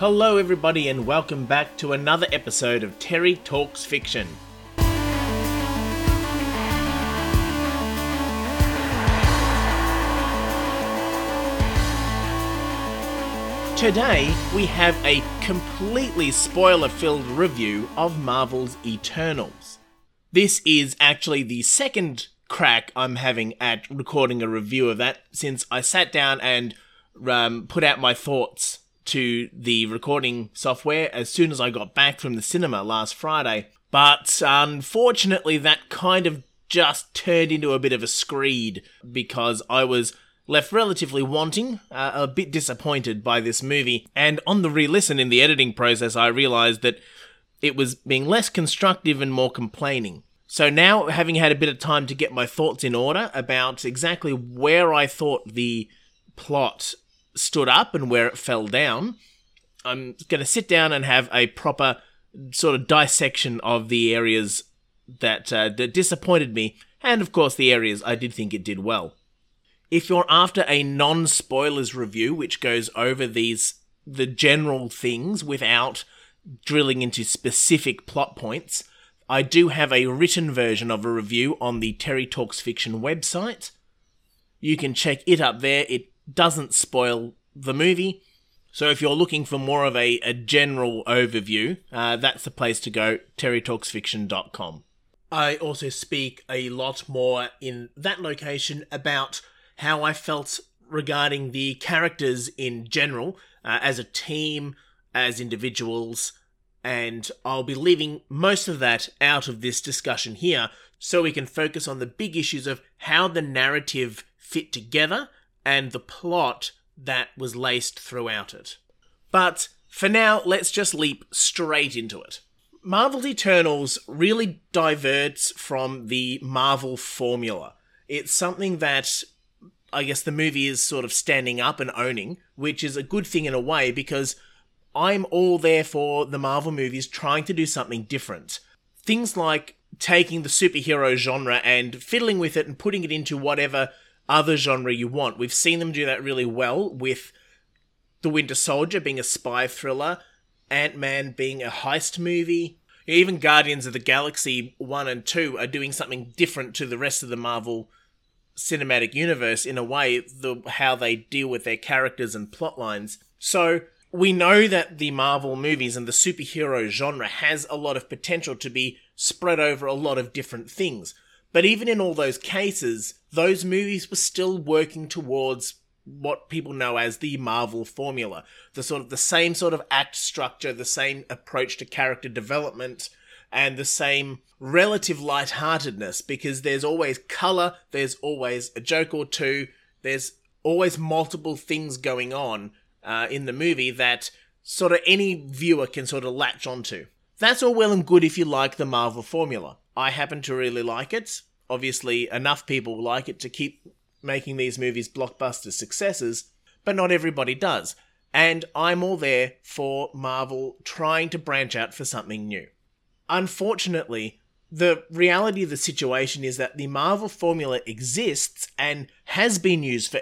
Hello, everybody, and welcome back to another episode of Terry Talks Fiction. Today, we have a completely spoiler filled review of Marvel's Eternals. This is actually the second crack I'm having at recording a review of that since I sat down and um, put out my thoughts to the recording software as soon as I got back from the cinema last Friday. But unfortunately, that kind of just turned into a bit of a screed because I was left relatively wanting, uh, a bit disappointed by this movie. And on the re listen in the editing process, I realised that it was being less constructive and more complaining. So now, having had a bit of time to get my thoughts in order about exactly where I thought the plot stood up and where it fell down, I'm going to sit down and have a proper sort of dissection of the areas that, uh, that disappointed me, and of course the areas I did think it did well. If you're after a non spoilers review, which goes over these the general things without drilling into specific plot points, I do have a written version of a review on the Terry Talks Fiction website. You can check it up there. It doesn't spoil the movie. So if you're looking for more of a, a general overview, uh, that's the place to go, terrytalksfiction.com. I also speak a lot more in that location about how I felt regarding the characters in general, uh, as a team, as individuals, and I'll be leaving most of that out of this discussion here so we can focus on the big issues of how the narrative fit together and the plot that was laced throughout it. But for now, let's just leap straight into it. Marvel Eternals really diverts from the Marvel formula. It's something that I guess the movie is sort of standing up and owning, which is a good thing in a way because I'm all there for the Marvel movies trying to do something different. Things like taking the superhero genre and fiddling with it and putting it into whatever other genre you want. We've seen them do that really well with The Winter Soldier being a spy thriller, Ant Man being a heist movie. Even Guardians of the Galaxy 1 and 2 are doing something different to the rest of the Marvel cinematic universe in a way, the how they deal with their characters and plot lines. So we know that the Marvel movies and the superhero genre has a lot of potential to be spread over a lot of different things. But even in all those cases, those movies were still working towards what people know as the Marvel formula. The sort of the same sort of act structure, the same approach to character development, and the same relative lightheartedness because there's always color, there's always a joke or two, there's always multiple things going on uh, in the movie that sort of any viewer can sort of latch onto. That's all well and good if you like the Marvel formula. I happen to really like it. Obviously, enough people like it to keep making these movies blockbuster successes, but not everybody does. And I'm all there for Marvel trying to branch out for something new. Unfortunately, the reality of the situation is that the Marvel formula exists and has been used for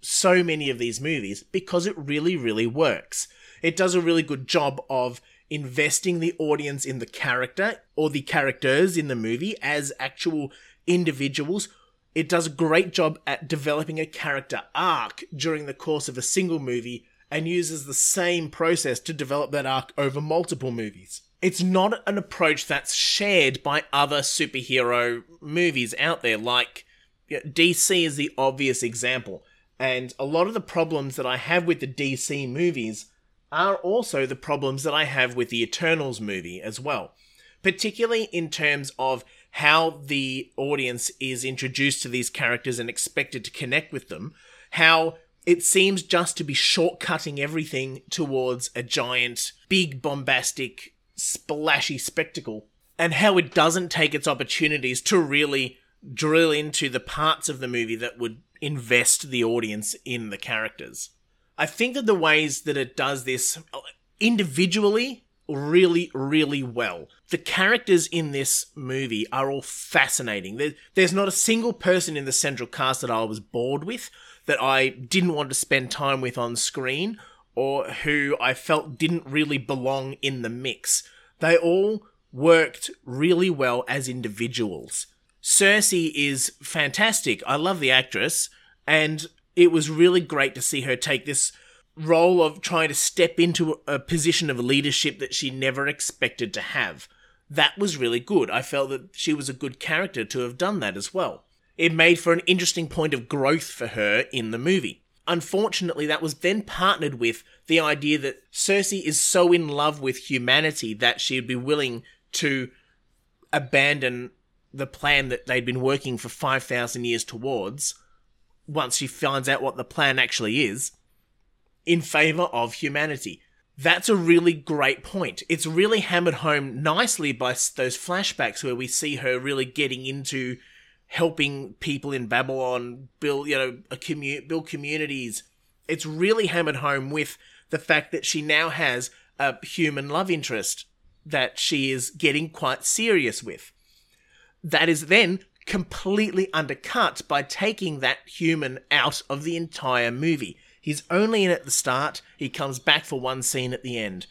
so many of these movies because it really, really works. It does a really good job of investing the audience in the character or the characters in the movie as actual individuals. It does a great job at developing a character arc during the course of a single movie and uses the same process to develop that arc over multiple movies. It's not an approach that's shared by other superhero movies out there, like DC is the obvious example. And a lot of the problems that I have with the DC movies are also the problems that I have with the Eternals movie as well. Particularly in terms of how the audience is introduced to these characters and expected to connect with them, how it seems just to be shortcutting everything towards a giant, big, bombastic, splashy spectacle, and how it doesn't take its opportunities to really drill into the parts of the movie that would invest the audience in the characters. I think that the ways that it does this uh, individually really, really well. The characters in this movie are all fascinating. There, there's not a single person in the central cast that I was bored with, that I didn't want to spend time with on screen. or who I felt didn't really belong in the mix. They all worked really well as individuals. Sersi is fantastic. I love the actress, and it was really great to see her take this role of trying to step into a position of leadership that she never expected to have. That was really good. I felt that she was a good character to have done that as well. It made for an interesting point of growth for her in the movie. Unfortunately, that was then partnered with the idea that Sersi is so in love with humanity that she would be willing to abandon the plan that they'd been working for 5,000 years towards once she finds out what the plan actually is in favor of humanity. That's a really great point. It's really hammered home nicely by those flashbacks where we see her really getting into helping people in Babylon build, you know, a commu- build communities. It's really hammered home with the fact that she now has a human love interest that she is getting quite serious with. That is then completely undercut by taking that human out of the entire movie. He's only in at the start, he comes back for one scene at the end.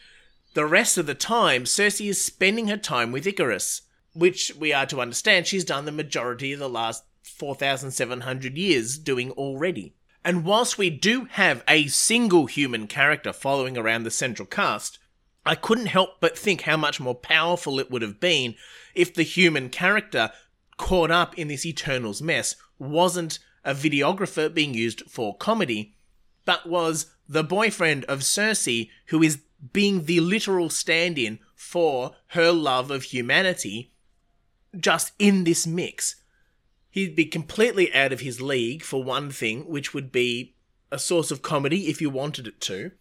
The rest of the time, Sersi is spending her time with Ikaris, which we are to understand she's done the majority of the last 4,700 years doing already. And whilst we do have a single human character following around the central cast, I couldn't help but think how much more powerful it would have been if the human character caught up in this Eternals mess wasn't a videographer being used for comedy, but was the boyfriend of Sersi who is being the literal stand in for her love of humanity just in this mix. He'd be completely out of his league, for one thing, which would be a source of comedy if you wanted it to,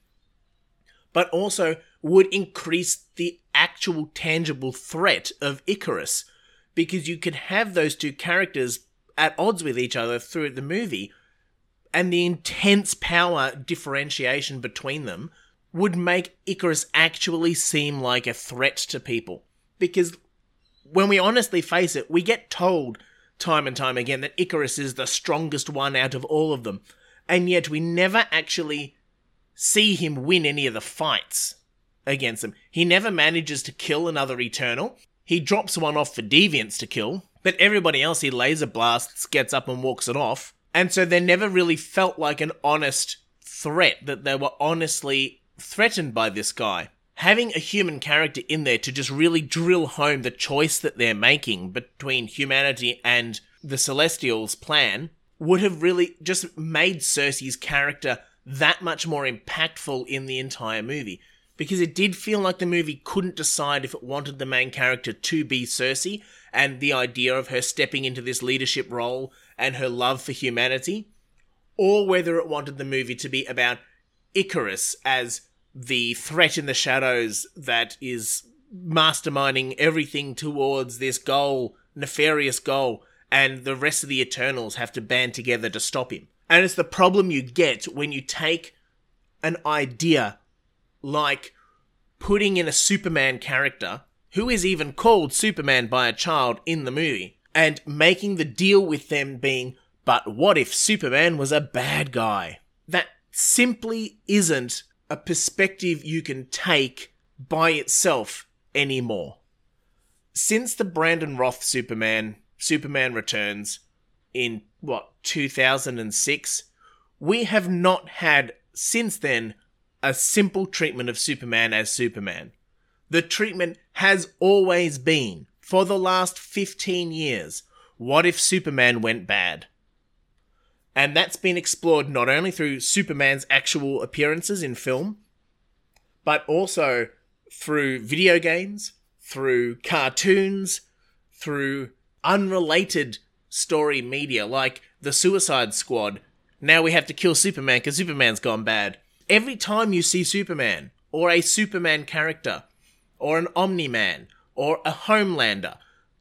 but also would increase the actual tangible threat of Ikaris because you could have those two characters at odds with each other through the movie, and the intense power differentiation between them would make Ikaris actually seem like a threat to people. Because when we honestly face it, we get told time and time again that Ikaris is the strongest one out of all of them, and yet we never actually see him win any of the fights against them. He never manages to kill another Eternal, he drops one off for Deviants to kill, but everybody else he laser blasts, gets up and walks it off. And so they never really felt like an honest threat, that they were honestly threatened by this guy. Having a human character in there to just really drill home the choice that they're making between humanity and the Celestials' plan would have really just made Sersi's character that much more impactful in the entire movie because it did feel like the movie couldn't decide if it wanted the main character to be Sersi and the idea of her stepping into this leadership role and her love for humanity, or whether it wanted the movie to be about Ikaris as the threat in the shadows that is masterminding everything towards this goal, nefarious goal, and the rest of the Eternals have to band together to stop him. And it's the problem you get when you take an idea like putting in a Superman character who is even called Superman by a child in the movie and making the deal with them being, but what if Superman was a bad guy? That simply isn't a perspective you can take by itself anymore. Since the Brandon Routh Superman, Superman Returns, in what, 2006, we have not had since then a simple treatment of Superman as Superman. The treatment has always been, for the last 15 years, what if Superman went bad? And that's been explored not only through Superman's actual appearances in film, but also through video games, through cartoons, through unrelated story media like The Suicide Squad. Now we have to kill Superman because Superman's gone bad every time you see Superman, or a Superman character, or an Omni Man, or a Homelander,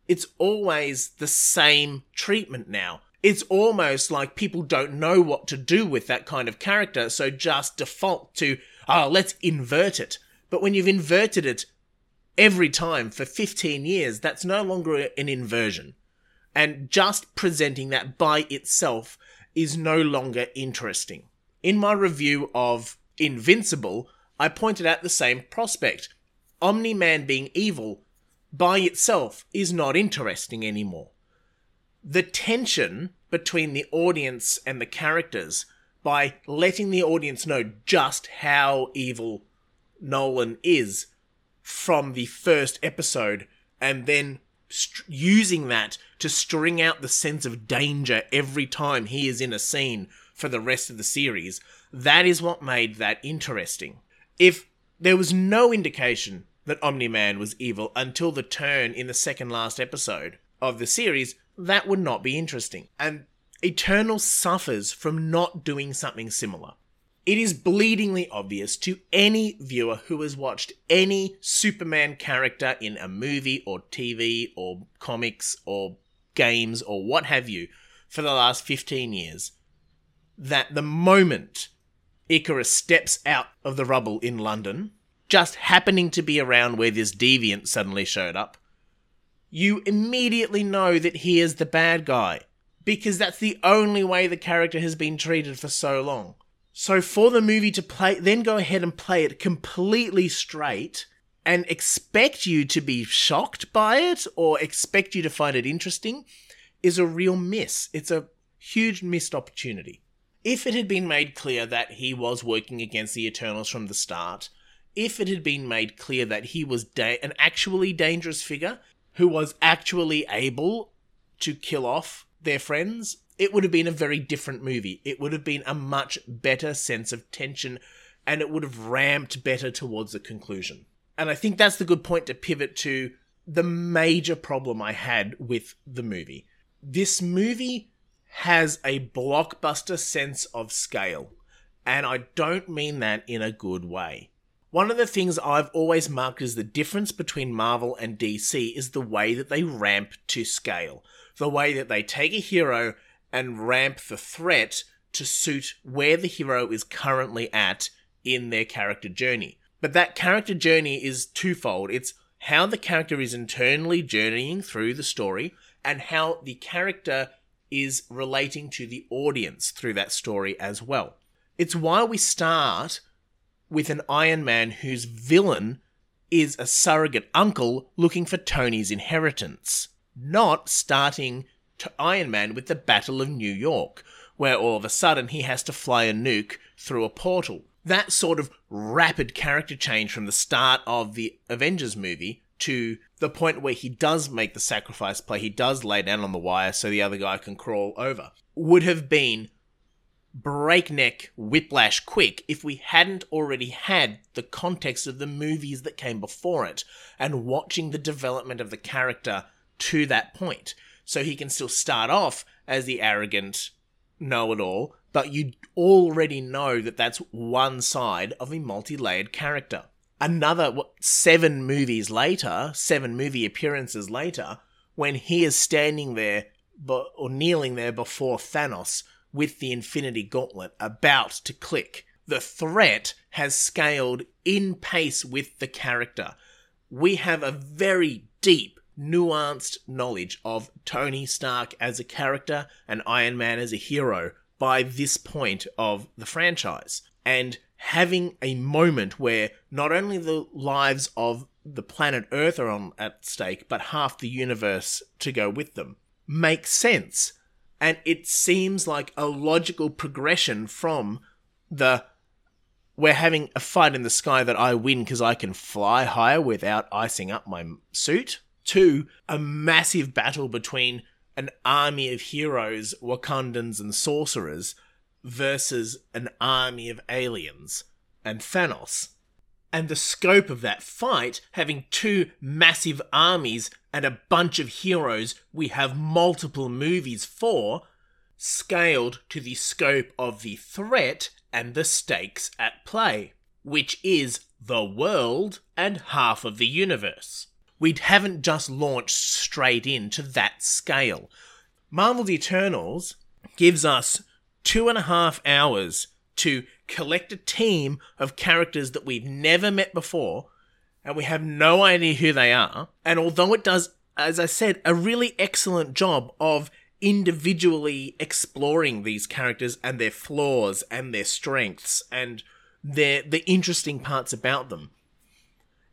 it's always the same treatment now. It's almost like people don't know what to do with that kind of character, so just default to, oh, let's invert it. But when you've inverted it every time for 15 years, that's no longer an inversion. And just presenting that by itself is no longer interesting in my review of Invincible, I pointed out the same prospect. Omni Man being evil by itself is not interesting anymore. The tension between the audience and the characters by letting the audience know just how evil Nolan is from the first episode and then st- using that to string out the sense of danger every time he is in a scene for the rest of the series. That is what made that interesting. If there was no indication that Omni Man was evil until the turn in the second last episode of the series, that would not be interesting. And Eternal suffers from not doing something similar. It is bleedingly obvious to any viewer who has watched any Superman character in a movie or TV or comics or games or what have you for the last 15 years that the moment Ikaris steps out of the rubble in London, just happening to be around where this deviant suddenly showed up, you immediately know that he is the bad guy because that's the only way the character has been treated for so long. So for the movie to play, then go ahead and play it completely straight and expect you to be shocked by it or expect you to find it interesting is a real miss. It's a huge missed opportunity. If it had been made clear that he was working against the Eternals from the start, if it had been made clear that he was da- an actually dangerous figure who was actually able to kill off their friends, it would have been a very different movie. It would have been a much better sense of tension and it would have ramped better towards the conclusion. And I think that's the good point to pivot to the major problem I had with the movie. This movie has a blockbuster sense of scale, and I don't mean that in a good way. One of the things I've always marked as the difference between Marvel and DC is the way that they ramp to scale the way that they take a hero and ramp the threat to suit where the hero is currently at in their character journey. But that character journey is twofold. It's how the character is internally journeying through the story and how the character is relating to the audience through that story as well. It's why we start with an Iron Man whose villain is a surrogate uncle looking for Tony's inheritance not starting to Iron Man with the Battle of New York, where all of a sudden he has to fly a nuke through a portal. That sort of rapid character change from the start of the Avengers movie to the point where he does make the sacrifice play, he does lay down on the wire so the other guy can crawl over, would have been breakneck whiplash quick if we hadn't already had the context of the movies that came before it and watching the development of the character to that point. So he can still start off as the arrogant know it all, but you already know that that's one side of a multi layered character. Another what, seven movies later, seven movie appearances later, when he is standing there but, or kneeling there before Thanos with the Infinity Gauntlet about to click, the threat has scaled in pace with the character. We have a very deep nuanced knowledge of Tony Stark as a character and Iron Man as a hero by this point of the franchise. And having a moment where not only the lives of the planet Earth are on at stake, but half the universe to go with them makes sense. And it seems like a logical progression from the we're having a fight in the sky that I win because I can fly higher without icing up my suit to a massive battle between an army of heroes, Wakandans and sorcerers, versus an army of aliens and Thanos. And the scope of that fight, having two massive armies and a bunch of heroes we have multiple movies for, scaled to the scope of the threat and the stakes at play, which is the world and half of the universe we haven't just launched straight into that scale. Marvel's Eternals gives us two and a half hours to collect a team of characters that we've never met before, and we have no idea who they are. And although it does, as I said, a really excellent job of individually exploring these characters and their flaws and their strengths and they're the interesting parts about them.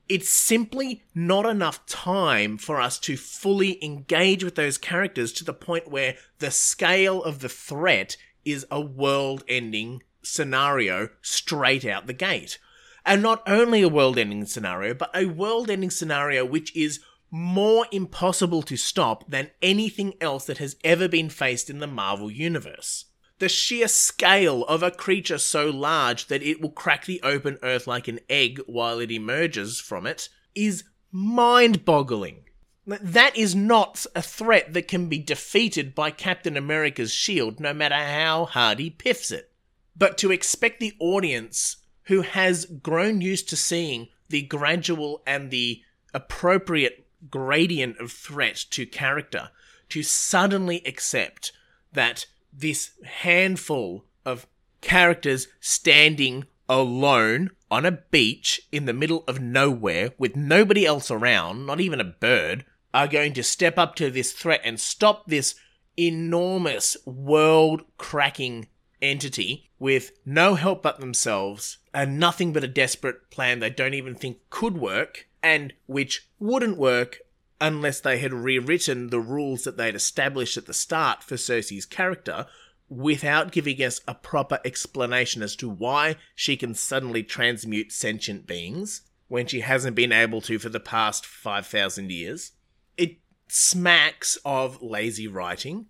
It's simply not enough time for us to fully engage with those characters to the point where the scale of the threat is a world ending scenario straight out the gate. And not only a world ending scenario, but a world ending scenario which is more impossible to stop than anything else that has ever been faced in the Marvel Universe. The sheer scale of a creature so large that it will crack the open earth like an egg while it emerges from it is mind boggling. That is not a threat that can be defeated by Captain America's shield, no matter how hard he piffs it. But to expect the audience who has grown used to seeing the gradual and the appropriate gradient of threat to character to suddenly accept that this handful of characters standing alone on a beach in the middle of nowhere with nobody else around, not even a bird, are going to step up to this threat and stop this enormous world cracking entity with no help but themselves and nothing but a desperate plan they don't even think could work and which wouldn't work unless they had rewritten the rules that they'd established at the start for Sersi's character without giving us a proper explanation as to why she can suddenly transmute sentient beings when she hasn't been able to for the past 5,000 years. It smacks of lazy writing.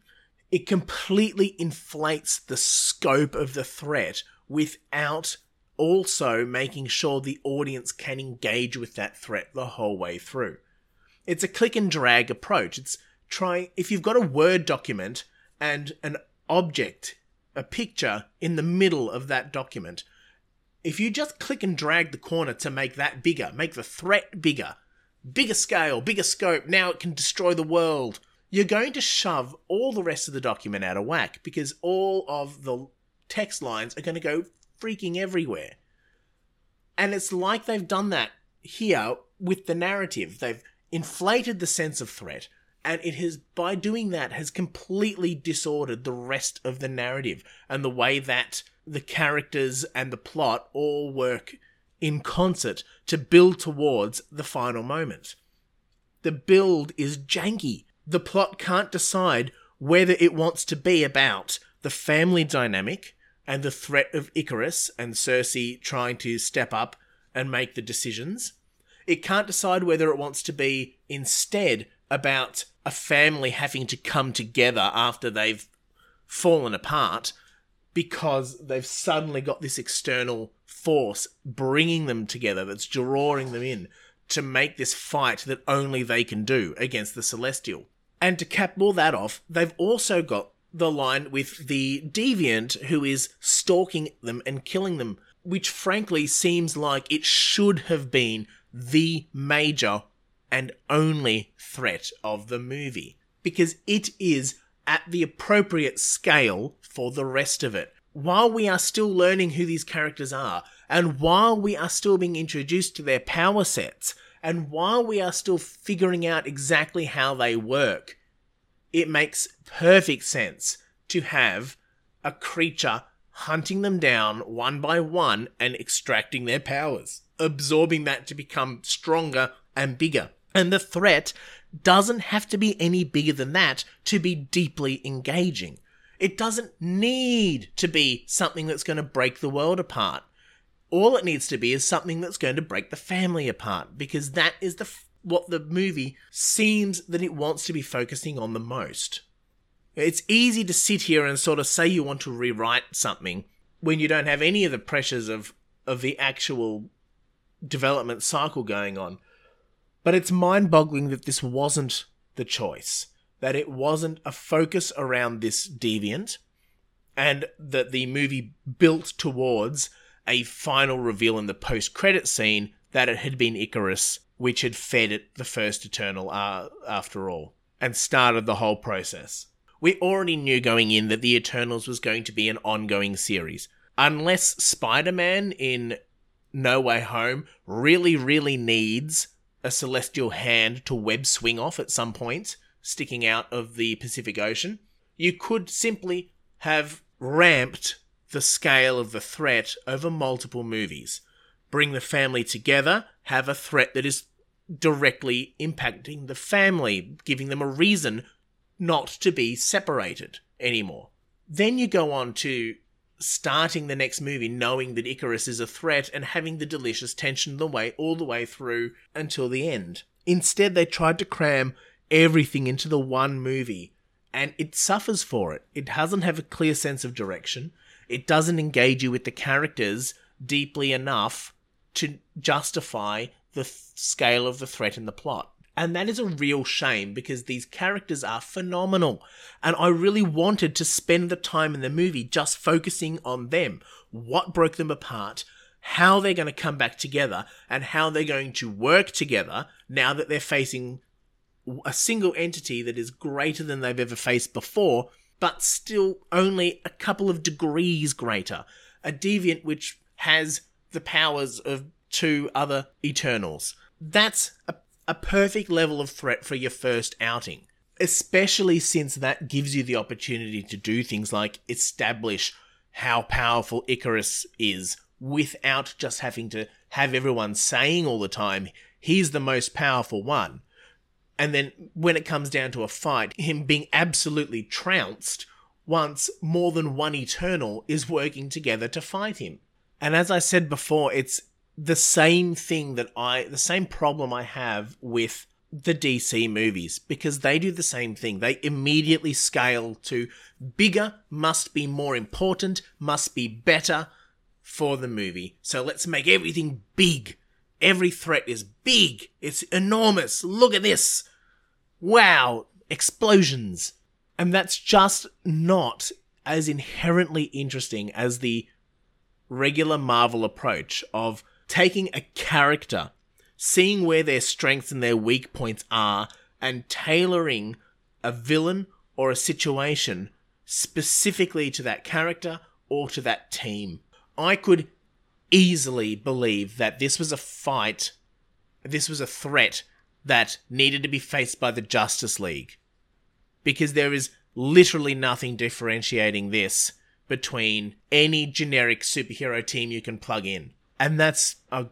It completely inflates the scope of the threat without also making sure the audience can engage with that threat the whole way through. It's a click and drag approach. It's trying, if you've got a Word document and an object, a picture in the middle of that document, if you just click and drag the corner to make that bigger, make the threat bigger, bigger scale, bigger scope, now it can destroy the world, you're going to shove all the rest of the document out of whack because all of the text lines are going to go freaking everywhere. And it's like they've done that here with the narrative. They've inflated the sense of threat, and it has by doing that has completely disordered the rest of the narrative and the way that the characters and the plot all work in concert to build towards the final moment. The build is janky. The plot can't decide whether it wants to be about the family dynamic and the threat of Ikaris and Sersi trying to step up and make the decisions. It can't decide whether it wants to be instead about a family having to come together after they've fallen apart because they've suddenly got this external force bringing them together that's drawing them in to make this fight that only they can do against the Celestial. And to cap all that off, they've also got the line with the deviant who is stalking them and killing them, which frankly seems like it should have been the major and only threat of the movie. Because it is at the appropriate scale for the rest of it. While we are still learning who these characters are, and while we are still being introduced to their power sets, and while we are still figuring out exactly how they work, it makes perfect sense to have a creature hunting them down one by one and extracting their powers, absorbing that to become stronger and bigger. And the threat doesn't have to be any bigger than that to be deeply engaging. It doesn't need to be something that's going to break the world apart. All it needs to be is something that's going to break the family apart because that is the what the movie seems that it wants to be focusing on the most. It's easy to sit here and sort of say you want to rewrite something when you don't have any of the pressures of of the actual development cycle going on. But it's mind-boggling that this wasn't the choice. That it wasn't a focus around this deviant and that the movie built towards a final reveal in the post-credit scene that it had been Ikaris which had fed it the first Eternal uh, after all, and started the whole process. We already knew going in that the Eternals was going to be an ongoing series. Unless Spider Man in No Way Home really, really needs a celestial hand to web swing off at some point, sticking out of the Pacific Ocean, you could simply have ramped the scale of the threat over multiple movies. Bring the family together, have a threat that is directly impacting the family, giving them a reason not to be separated anymore. Then you go on to starting the next movie knowing that Ikaris is a threat and having the delicious tension the way all the way through until the end. Instead, they tried to cram everything into the one movie and it suffers for it. It doesn't have a clear sense of direction. It doesn't engage you with the characters deeply enough to justify the th- scale of the threat in the plot. And that is a real shame because these characters are phenomenal. And I really wanted to spend the time in the movie just focusing on them. What broke them apart, how they're going to come back together, and how they're going to work together now that they're facing a single entity that is greater than they've ever faced before, but still only a couple of degrees greater. A deviant which has the powers of two other Eternals. That's a a perfect level of threat for your first outing. Especially since that gives you the opportunity to do things like establish how powerful Ikaris is without just having to have everyone saying all the time, he's the most powerful one. And then when it comes down to a fight, him being absolutely trounced once more than one Eternal is working together to fight him. And as I said before, it's the same thing that I, the same problem I have with the DC movies because they do the same thing. They immediately scale to bigger must be more important, must be better for the movie. So let's make everything big. Every threat is big. It's enormous. Look at this. Wow. Explosions. And that's just not as inherently interesting as the regular Marvel approach of taking a character, seeing where their strengths and their weak points are, and tailoring a villain or a situation specifically to that character or to that team. I could easily believe that this was a fight, this was a threat that needed to be faced by the Justice League. Because there is literally nothing differentiating this between any generic superhero team you can plug in. And that's a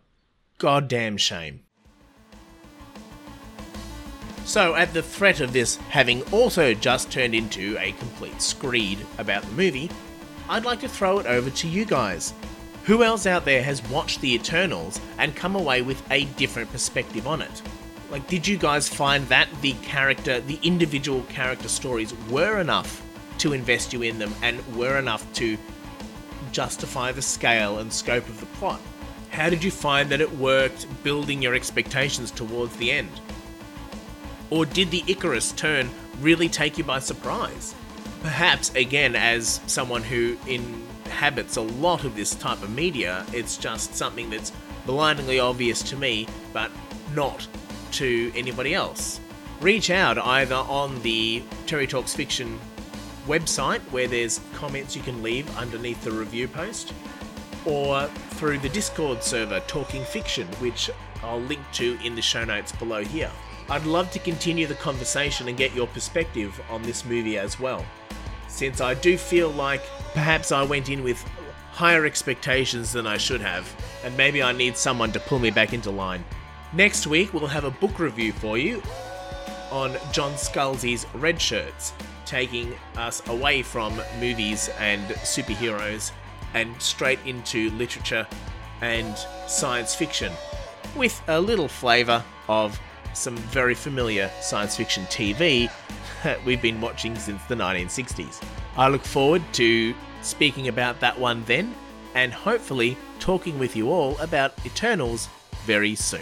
goddamn shame. So, at the threat of this having also just turned into a complete screed about the movie, I'd like to throw it over to you guys. Who else out there has watched The Eternals and come away with a different perspective on it? Like, did you guys find that the character, the individual character stories were enough to invest you in them and were enough to justify the scale and scope of the plot? How did you find that it worked building your expectations towards the end? Or did the Ikaris turn really take you by surprise? Perhaps, again, as someone who inhabits a lot of this type of media, it's just something that's blindingly obvious to me, but not to anybody else. Reach out either on the Terry Talks Fiction website, where there's comments you can leave underneath the review post, or through the Discord server Talking Fiction, which I'll link to in the show notes below here. I'd love to continue the conversation and get your perspective on this movie as well, since I do feel like perhaps I went in with higher expectations than I should have, and maybe I need someone to pull me back into line. Next week, we'll have a book review for you on John Scalzi's Red Shirts, taking us away from movies and superheroes and straight into literature and science fiction, with a little flavour of some very familiar science fiction TV we've been watching since the 1960s. I look forward to speaking about that one then, and hopefully talking with you all about Eternals very soon.